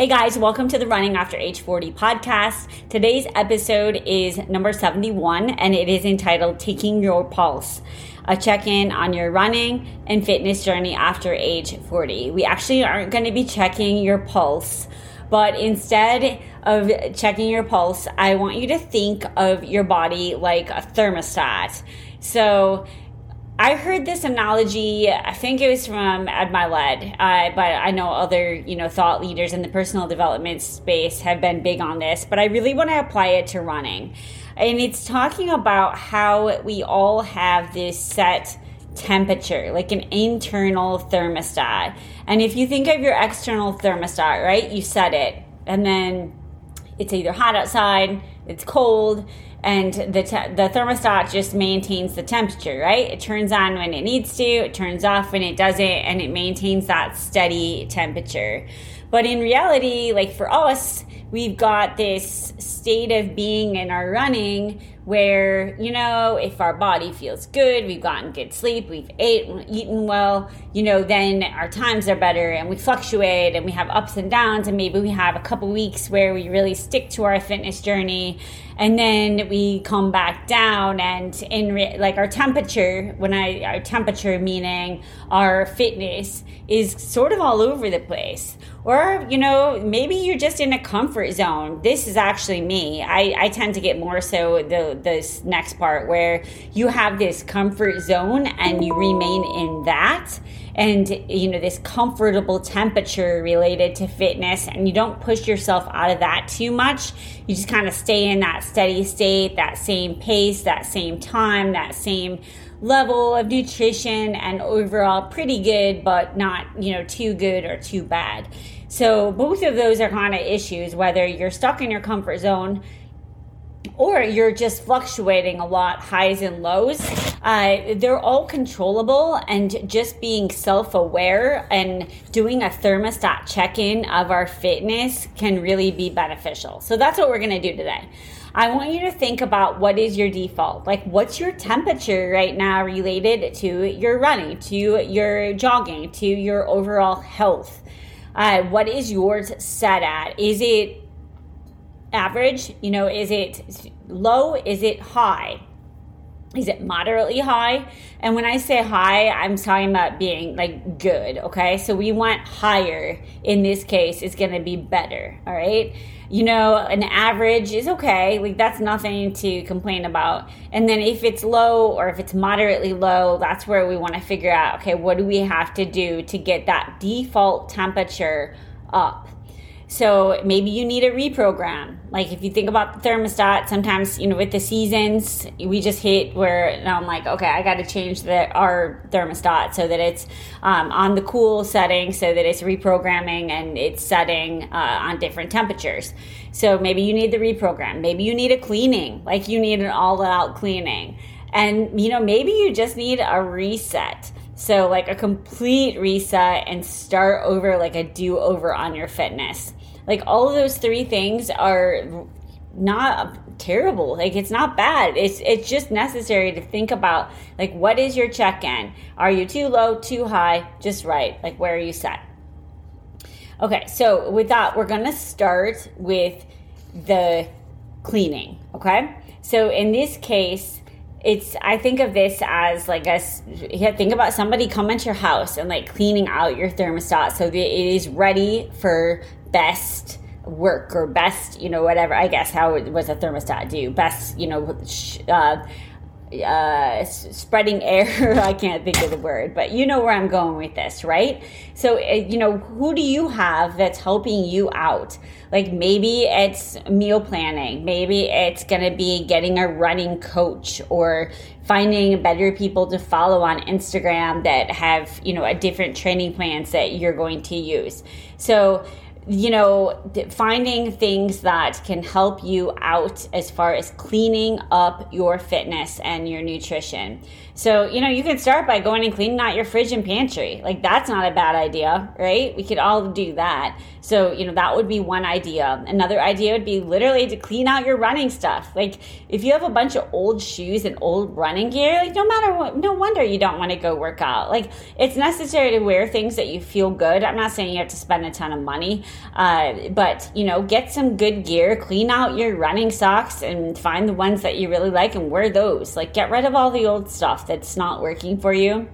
Hey guys, welcome to the Running After Age 40 podcast. Today's episode is number 71 and it is entitled Taking Your Pulse, a check in on your running and fitness journey after age 40. We actually aren't going to be checking your pulse, but instead of checking your pulse, I want you to think of your body like a thermostat. So, I heard this analogy. I think it was from Ed Mylett, uh, but I know other you know thought leaders in the personal development space have been big on this. But I really want to apply it to running, and it's talking about how we all have this set temperature, like an internal thermostat. And if you think of your external thermostat, right, you set it, and then it's either hot outside, it's cold and the, te- the thermostat just maintains the temperature right? It turns on when it needs to it turns off when it doesn't and it maintains that steady temperature. But in reality like for us we've got this state of being in our running where you know if our body feels good we've gotten good sleep we've ate eaten well you know then our times are better and we fluctuate and we have ups and downs and maybe we have a couple weeks where we really stick to our fitness journey and then we come back down and in re- like our temperature when i our temperature meaning our fitness is sort of all over the place. Or you know maybe you're just in a comfort zone. This is actually me. I, I tend to get more so the this next part where you have this comfort zone and you remain in that and you know this comfortable temperature related to fitness and you don't push yourself out of that too much. You just kind of stay in that steady state that same pace that same time that same level of nutrition and overall pretty good but not you know too good or too bad. So both of those are kind of issues whether you're stuck in your comfort zone or you're just fluctuating a lot, highs and lows. Uh, they're all controllable, and just being self aware and doing a thermostat check in of our fitness can really be beneficial. So, that's what we're going to do today. I want you to think about what is your default. Like, what's your temperature right now related to your running, to your jogging, to your overall health? Uh, what is yours set at? Is it average? You know, is it low? Is it high? Is it moderately high? And when I say high, I'm talking about being like good, okay? So we want higher in this case it's to be better, all right? You know, an average is okay. Like that's nothing to complain about. And then if it's low or if it's moderately low, that's where we want to figure out, okay, what do we have to do to get that default temperature up? So maybe you need a reprogram. Like if you think about the thermostat, sometimes you know with the seasons we just hit where now I'm like, okay, I got to change the our thermostat so that it's um, on the cool setting, so that it's reprogramming and it's setting uh, on different temperatures. So maybe you need the reprogram. Maybe you need a cleaning, like you need an all-out cleaning, and you know maybe you just need a reset. So, like a complete reset and start over, like a do over on your fitness. Like all of those three things are not terrible. Like it's not bad. It's it's just necessary to think about like what is your check-in? Are you too low, too high, just right? Like where are you set? Okay, so with that, we're gonna start with the cleaning. Okay, so in this case, it's I think of this as like a yeah, think about somebody coming to your house and like cleaning out your thermostat so that it is ready for best work or best, you know, whatever, I guess, how was a thermostat do, best, you know, uh, uh, spreading air. I can't think of the word, but you know where I'm going with this, right? So, uh, you know, who do you have that's helping you out? Like maybe it's meal planning, maybe it's going to be getting a running coach or finding better people to follow on Instagram that have, you know, a different training plans that you're going to use. So, you know, finding things that can help you out as far as cleaning up your fitness and your nutrition. So, you know, you can start by going and cleaning out your fridge and pantry. Like, that's not a bad idea, right? We could all do that. So, you know, that would be one idea. Another idea would be literally to clean out your running stuff. Like, if you have a bunch of old shoes and old running gear, like, no matter what, no wonder you don't want to go work out. Like, it's necessary to wear things that you feel good. I'm not saying you have to spend a ton of money, uh, but, you know, get some good gear, clean out your running socks, and find the ones that you really like and wear those. Like, get rid of all the old stuff that's not working for you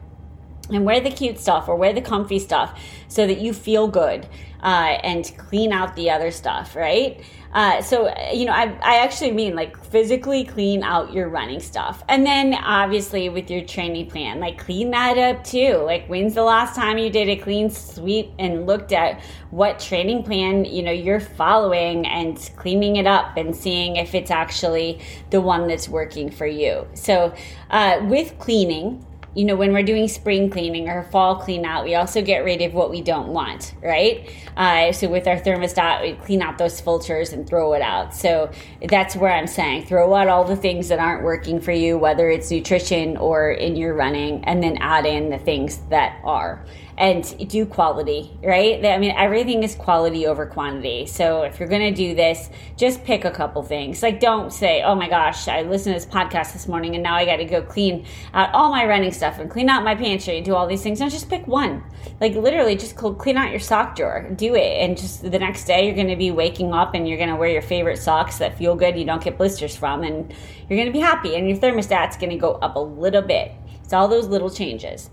and wear the cute stuff or wear the comfy stuff so that you feel good uh, and clean out the other stuff, right? Uh, so, you know, I, I actually mean like physically clean out your running stuff. And then obviously with your training plan, like clean that up too. Like, when's the last time you did a clean sweep and looked at what training plan, you know, you're following and cleaning it up and seeing if it's actually the one that's working for you. So, uh, with cleaning, you know, when we're doing spring cleaning or fall clean out, we also get rid of what we don't want, right? Uh, so with our thermostat, we clean out those filters and throw it out. So that's where I'm saying throw out all the things that aren't working for you, whether it's nutrition or in your running, and then add in the things that are and do quality, right? I mean, everything is quality over quantity. So if you're going to do this, just pick a couple things. Like, don't say, oh my gosh, I listened to this podcast this morning and now I got to go clean out all my running stuff and clean out my pantry and do all these things. No, just pick one. Like, literally, just clean out your sock drawer. Do it. And just the next day, you're going to be waking up and you're going to wear your favorite socks that feel good, you don't get blisters from, and you're going to be happy. And your thermostat's going to go up a little bit. It's all those little changes.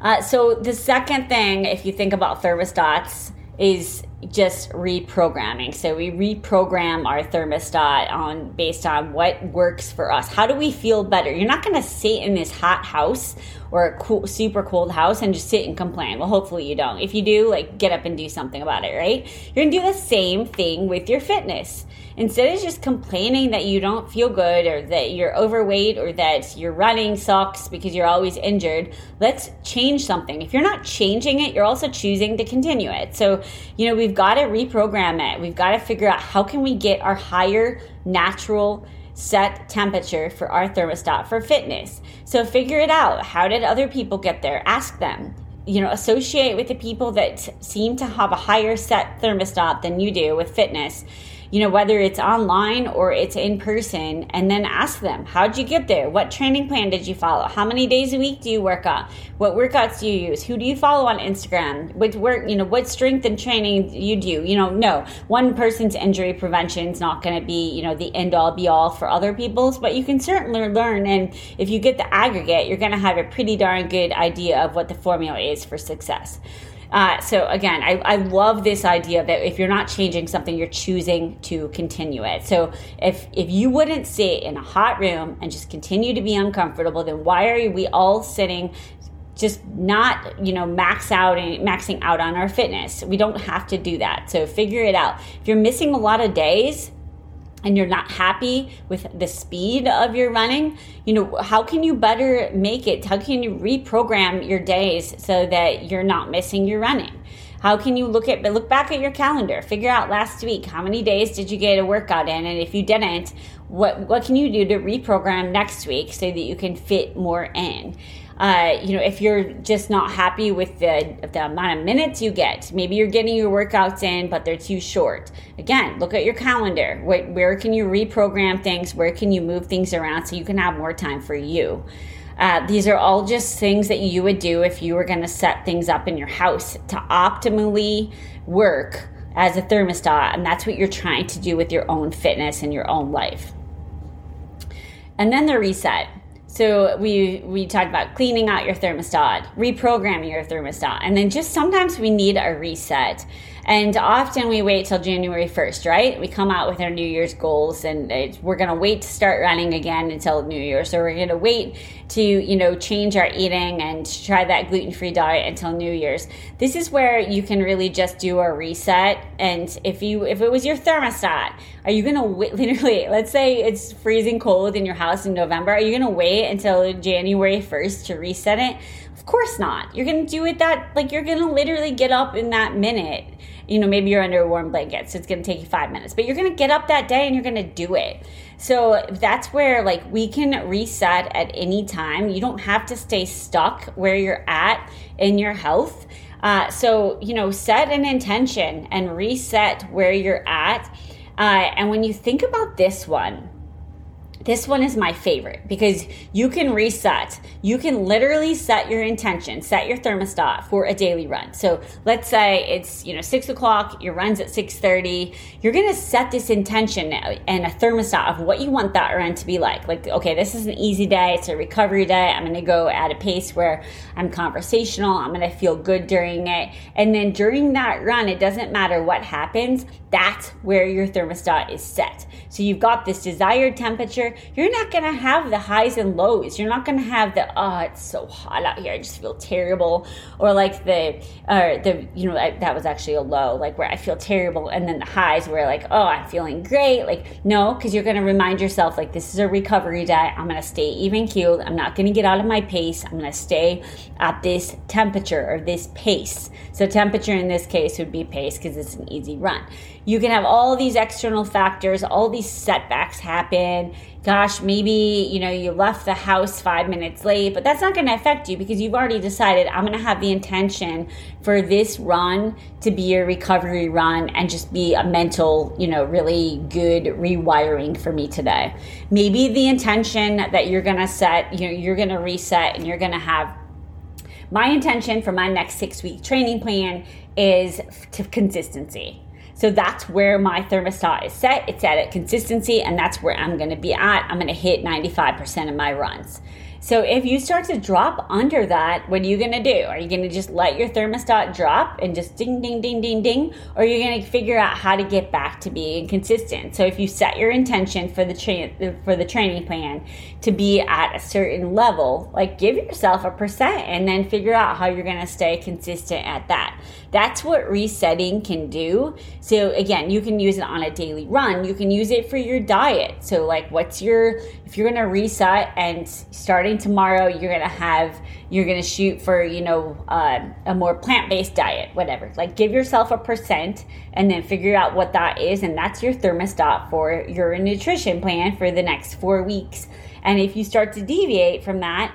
Uh, so the second thing, if you think about thermostats, is just reprogramming. So we reprogram our thermostat on based on what works for us. How do we feel better? You're not going to sit in this hot house or a cool, super cold house and just sit and complain. Well, hopefully you don't. If you do, like get up and do something about it, right? You're going to do the same thing with your fitness. Instead of just complaining that you don't feel good or that you're overweight or that your running sucks because you're always injured, let's change something. If you're not changing it, you're also choosing to continue it. So, you know, we've got to reprogram it. We've got to figure out how can we get our higher natural set temperature for our thermostat for fitness. So figure it out. How did other people get there? Ask them. You know, associate with the people that seem to have a higher set thermostat than you do with fitness you know, whether it's online or it's in person, and then ask them, how'd you get there? What training plan did you follow? How many days a week do you work on? What workouts do you use? Who do you follow on Instagram? What work, you know, what strength and training you do? You know, no, one person's injury prevention is not going to be, you know, the end all be all for other people's, but you can certainly learn. And if you get the aggregate, you're going to have a pretty darn good idea of what the formula is for success. Uh, so again, I, I love this idea that if you're not changing something, you're choosing to continue it. So if if you wouldn't sit in a hot room and just continue to be uncomfortable, then why are we all sitting just not you know max out and maxing out on our fitness? We don't have to do that. So figure it out. If you're missing a lot of days and you're not happy with the speed of your running, you know, how can you better make it? How can you reprogram your days so that you're not missing your running? How can you look at look back at your calendar, figure out last week how many days did you get a workout in, and if you didn't, what what can you do to reprogram next week so that you can fit more in? Uh, you know, if you're just not happy with the, the amount of minutes you get, maybe you're getting your workouts in, but they're too short. Again, look at your calendar. What, where can you reprogram things? Where can you move things around so you can have more time for you? Uh, these are all just things that you would do if you were going to set things up in your house to optimally work as a thermostat. And that's what you're trying to do with your own fitness and your own life. And then the reset. So we we talked about cleaning out your thermostat, reprogramming your thermostat, and then just sometimes we need a reset. And often we wait till January 1st, right? We come out with our New Year's goals and we're going to wait to start running again until New Year. So we're going to wait to, you know, change our eating and try that gluten-free diet until New Year's. This is where you can really just do a reset. And if you, if it was your thermostat, are you going to wait, literally, let's say it's freezing cold in your house in November. Are you going to wait until January 1st to reset it? Of course not. You're going to do it that, like, you're going to literally get up in that minute you know, maybe you're under a warm blanket, so it's going to take you five minutes, but you're going to get up that day and you're going to do it. So that's where like we can reset at any time. You don't have to stay stuck where you're at in your health. Uh, so, you know, set an intention and reset where you're at. Uh, and when you think about this one, this one is my favorite because you can reset. You can literally set your intention, set your thermostat for a daily run. So let's say it's you know six o'clock, your run's at six thirty. You're gonna set this intention and a thermostat of what you want that run to be like. Like okay, this is an easy day. It's a recovery day. I'm gonna go at a pace where I'm conversational. I'm gonna feel good during it, and then during that run, it doesn't matter what happens. That's where your thermostat is set. So you've got this desired temperature you're not going to have the highs and lows. You're not going to have the, oh, it's so hot out here. I just feel terrible. Or like the, or the, you know, that was actually a low, like where I feel terrible. And then the highs where like, oh, I'm feeling great. Like, no, because you're going to remind yourself, like, this is a recovery day. I'm going to stay even keeled. I'm not going to get out of my pace. I'm going to stay at this temperature or this pace. So temperature in this case would be pace because it's an easy run. You can have all these external factors, all these setbacks happen gosh, maybe, you know, you left the house five minutes late, but that's not going to affect you because you've already decided I'm going to have the intention for this run to be a recovery run and just be a mental, you know, really good rewiring for me today. Maybe the intention that you're going to set, you know, you're going to reset and you're going to have my intention for my next six week training plan is to consistency so that's where my thermostat is set. It's at a consistency, and that's where I'm going to be at. I'm going to hit 95% of my runs. So if you start to drop under that, what are you going to do? Are you going to just let your thermostat drop and just ding, ding, ding, ding, ding? Or are you going to figure out how to get back to being consistent? So if you set your intention for the tra- for the training plan to be at a certain level, like give yourself a percent and then figure out how you're going to stay consistent at that. That's what resetting can do. So again, you can use it on a daily run. You can use it for your diet. So like what's your if you're going to reset and starting tomorrow you're to have you're to shoot for, you know, uh, a more plant-based diet, whatever. Like give yourself a percent and then figure out what that is and that's your thermostat for your nutrition plan for the next 4 weeks. And if you start to deviate from that,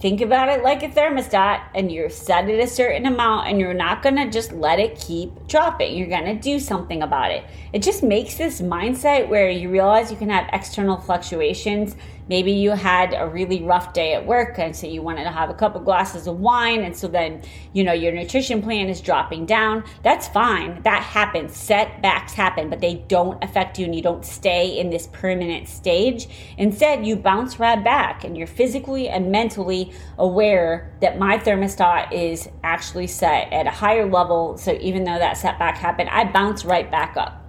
think about it like a thermostat and you're set at a certain amount and you're not going to just let it keep dropping. You're going to do something about it. It just makes this mindset where you realize you can have external fluctuations maybe you had a really rough day at work and so you wanted to have a couple glasses of wine and so then you know your nutrition plan is dropping down. That's fine. That happens. Setbacks happen but they don't affect you and you don't stay in this permanent stage. Instead you bounce right back and you're physically and mentally aware that my thermostat is actually set at a higher level. So even though that setback happened i bounce right back up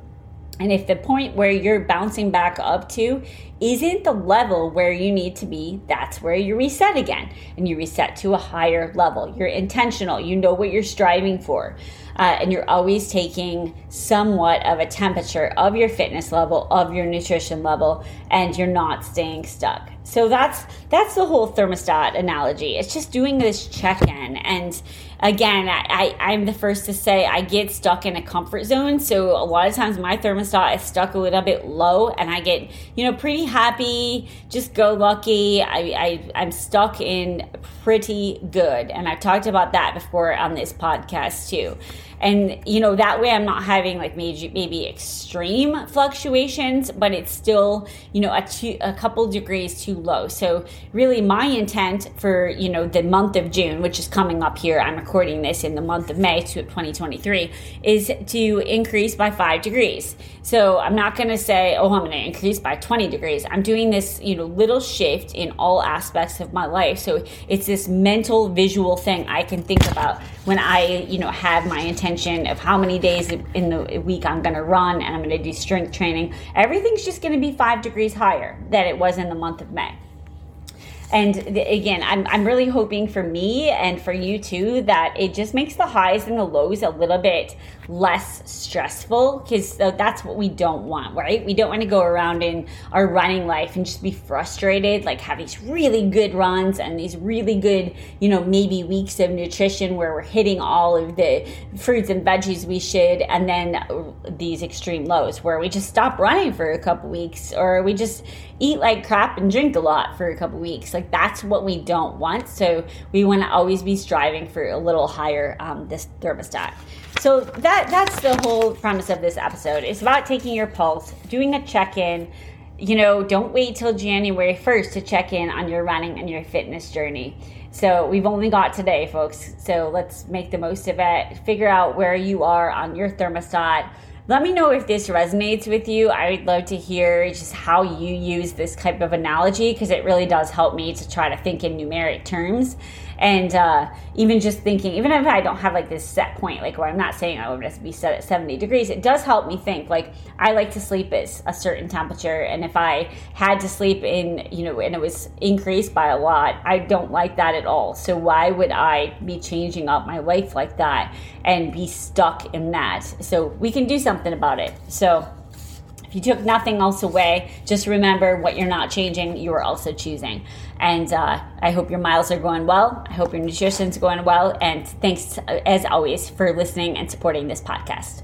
and if the point where you're bouncing back up to isn't the level where you need to be, that's where you reset again. And you reset to a higher level. You're intentional, you know what you're striving for. Uh, and you're always taking somewhat of a temperature of your fitness level, of your nutrition level, and you're not staying stuck. So that's that's the whole thermostat analogy. It's just doing this check-in. And again, I, I, am the first to say I get stuck in a comfort zone. So a lot of times my thermostat is stuck a little bit low and I get, you know, pretty happy, just go lucky. I, I I'm stuck in pretty good. And I've talked about that before on this podcast too and you know that way i'm not having like maybe maybe extreme fluctuations but it's still you know a, two, a couple degrees too low. So really my intent for you know the month of june which is coming up here i'm recording this in the month of may to 2023 is to increase by five degrees. So i'm not going to say oh i'm going to increase by 20 degrees. I'm doing this you know little shift in all aspects of my life. So it's this mental visual thing i can think about when i you know have my intention intention of how many days in the week I'm going to run and I'm going to do strength training. Everything's just going to be five degrees higher than it was in the month of May. And again, I'm, I'm really hoping for me and for you too that it just makes the highs and the lows a little bit less stressful because that's what we don't want, right? We don't want to go around in our running life and just be frustrated, like have these really good runs and these really good, you know, maybe weeks of nutrition where we're hitting all of the fruits and veggies we should, and then these extreme lows where we just stop running for a couple weeks or we just eat like crap and drink a lot for a couple weeks. Like that's what we don't want. So we want to always be striving for a little higher um, this thermostat. So that that's the whole premise of this episode. It's about taking your pulse, doing a check-in. You know, don't wait till January 1st to check in on your running and your fitness journey. So we've only got today, folks. So let's make the most of it. Figure out where you are on your thermostat let me know if this resonates with you. I would love to hear just how you use this type of analogy because it really does help me to try to think in numeric terms. And uh, even just thinking even if i don't have like this set point like where i'm not saying i would just be set at 70 degrees it does help me think. Like i like to sleep at a certain temperature and if i had to sleep in you know and it was increased by a lot i don't like that at all. So why would i be changing up my life like that and be stuck in that so we can do something about it so if you took nothing else away, just remember what you're not changing, you are also choosing. And uh, I hope your miles are going well. I hope your nutrition's going well. And thanks, as always, for listening and supporting this podcast.